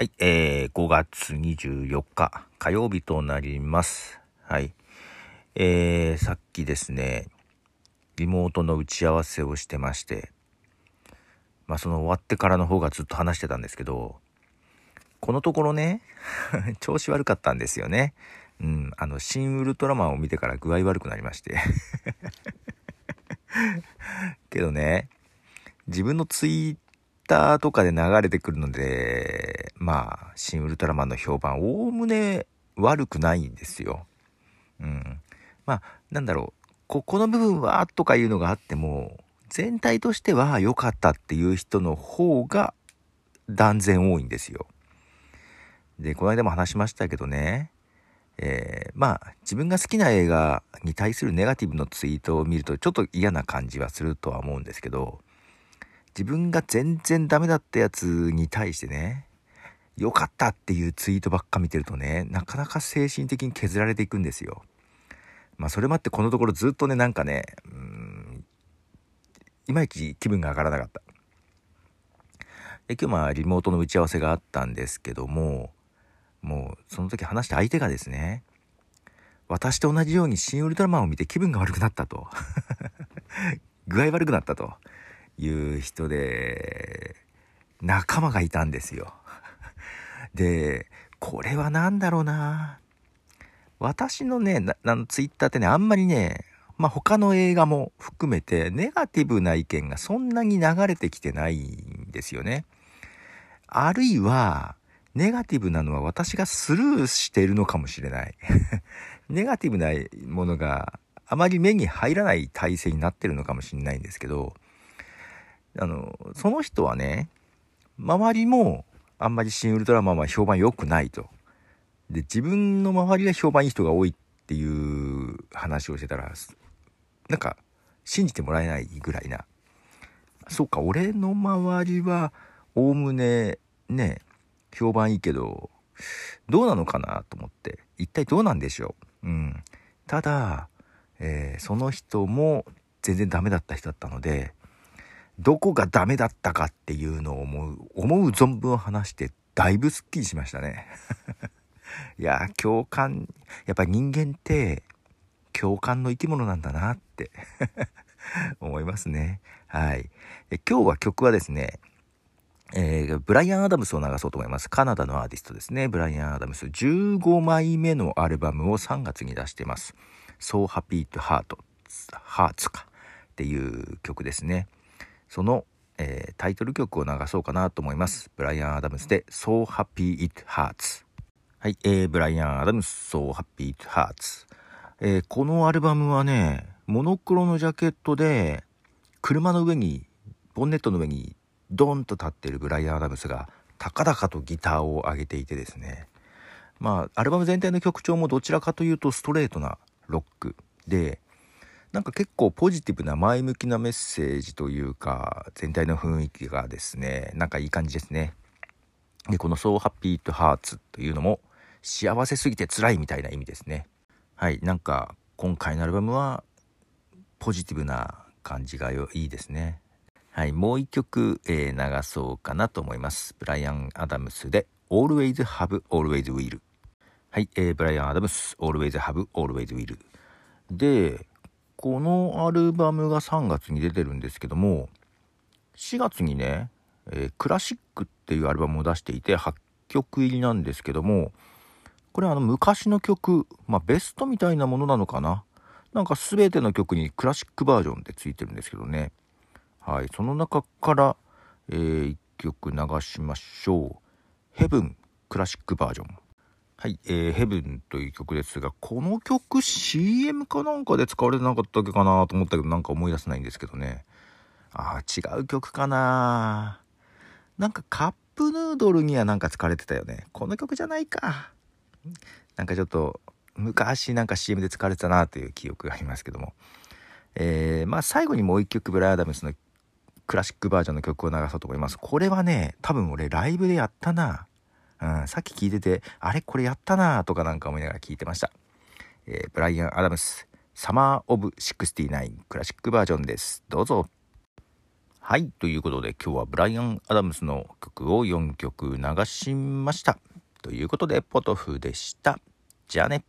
はい、えー、5月24日火曜日となります。はい。えー、さっきですね、リモートの打ち合わせをしてまして、まあその終わってからの方がずっと話してたんですけど、このところね、調子悪かったんですよね。うん、あの、新ウルトラマンを見てから具合悪くなりまして。けどね、自分のツイッターとかで流れてくるので、まあ、新ウルトラマンの評判、おおむね悪くないんですよ。うん。まあ、なんだろう、ここの部分はとかいうのがあっても、全体としては良かったっていう人の方が断然多いんですよ。で、この間も話しましたけどね、えーまあ自分が好きな映画に対するネガティブのツイートを見るとちょっと嫌な感じはするとは思うんですけど自分が全然ダメだったやつに対してね良かったっていうツイートばっか見てるとねなかなか精神的に削られていくんですよ。まあそれもあってこのところずっとねなんかねうんいまいち気分が上がらなかった。で今日まあリモートの打ち合わせがあったんですけどももうその時話した相手がですね私と同じように新ウルトラマンを見て気分が悪くなったと 具合悪くなったという人で仲間がいたんですよ。でこれは何だろうな。私のねなあのツイッターってねあんまりねまあ他の映画も含めてネガティブな意見がそんなに流れてきてないんですよね。あるいはネガティブなのは私がスルーしているのかもしれない。ネガティブなものがあまり目に入らない体制になってるのかもしれないんですけど、あの、その人はね、周りもあんまり新ウルトラマンは評判良くないと。で、自分の周りは評判いい人が多いっていう話をしてたら、なんか信じてもらえないぐらいな。そうか、俺の周りはおおむねね、評判いいけど、どうなのかなと思って、一体どうなんでしょう。うん。ただ、えーその人も全然ダメだった人だったので、どこがダメだったかっていうのを思う、思う存分を話して、だいぶスッキリしましたね。いや、共感、やっぱり人間って、共感の生き物なんだなって 思いますね。はい。え今日は曲はですね、えーブライアン・アダムスを流そうと思います。カナダのアーティストですね。ブライアン・アダムス。15枚目のアルバムを3月に出してます。So Happy to Heart, Hearts かっていう曲ですね。その、えータイトル曲を流そうかなと思います。ブライアン・アダムスで So Happy It Hurts。はい、えーブライアン・アダムス So Happy It Hurts。えーこのアルバムはね、モノクロのジャケットで、車の上に、ボンネットの上にドーンと立っているブライアン・アダムスが高々とギターを上げていてですねまあアルバム全体の曲調もどちらかというとストレートなロックでなんか結構ポジティブな前向きなメッセージというか全体の雰囲気がですねなんかいい感じですねでこの「So Happy to Hearts」というのも幸せすぎて辛いみたいな意味ですねはいなんか今回のアルバムはポジティブな感じがいいですねはい、もう一曲、えー流そうかなと思います。ブライアン・アダムスで Always Have, Always Will。はい、えーブライアン・アダムス Always Have, Always Will。で、このアルバムが3月に出てるんですけども、4月にね、えークラシックっていうアルバムを出していて8曲入りなんですけども、これあの昔の曲、まあベストみたいなものなのかな？なんか全ての曲にクラシックバージョンってついてるんですけどね。はい、その中から、えー1曲流しましょう。ヘブンクラシックバージョン。はい、えー、ヘブンという曲ですが、この曲 CM かなんかで使われてなかったっけかなと思ったけど、なんか思い出せないんですけどね。あー、違う曲かななんかカップヌードルにはなんか使われてたよね。この曲じゃないか。なんかちょっと、昔なんか CM で使われてたなという記憶がありますけども。えー、まあ最後にもう一曲ブライアン・アダムスのクラシックバージョンの曲を流そうと思います。これはね、多分俺ライブでやったな。うん、さっき聞いてて、あれこれやったなとかなんか思いながら聞いてました。えーブライアン・アダムス、サマー・オブ・69クラシックバージョンです。どうぞ。はい。ということで今日はブライアン・アダムスの曲を4曲流しました。ということで、ポトフでした。じゃあね。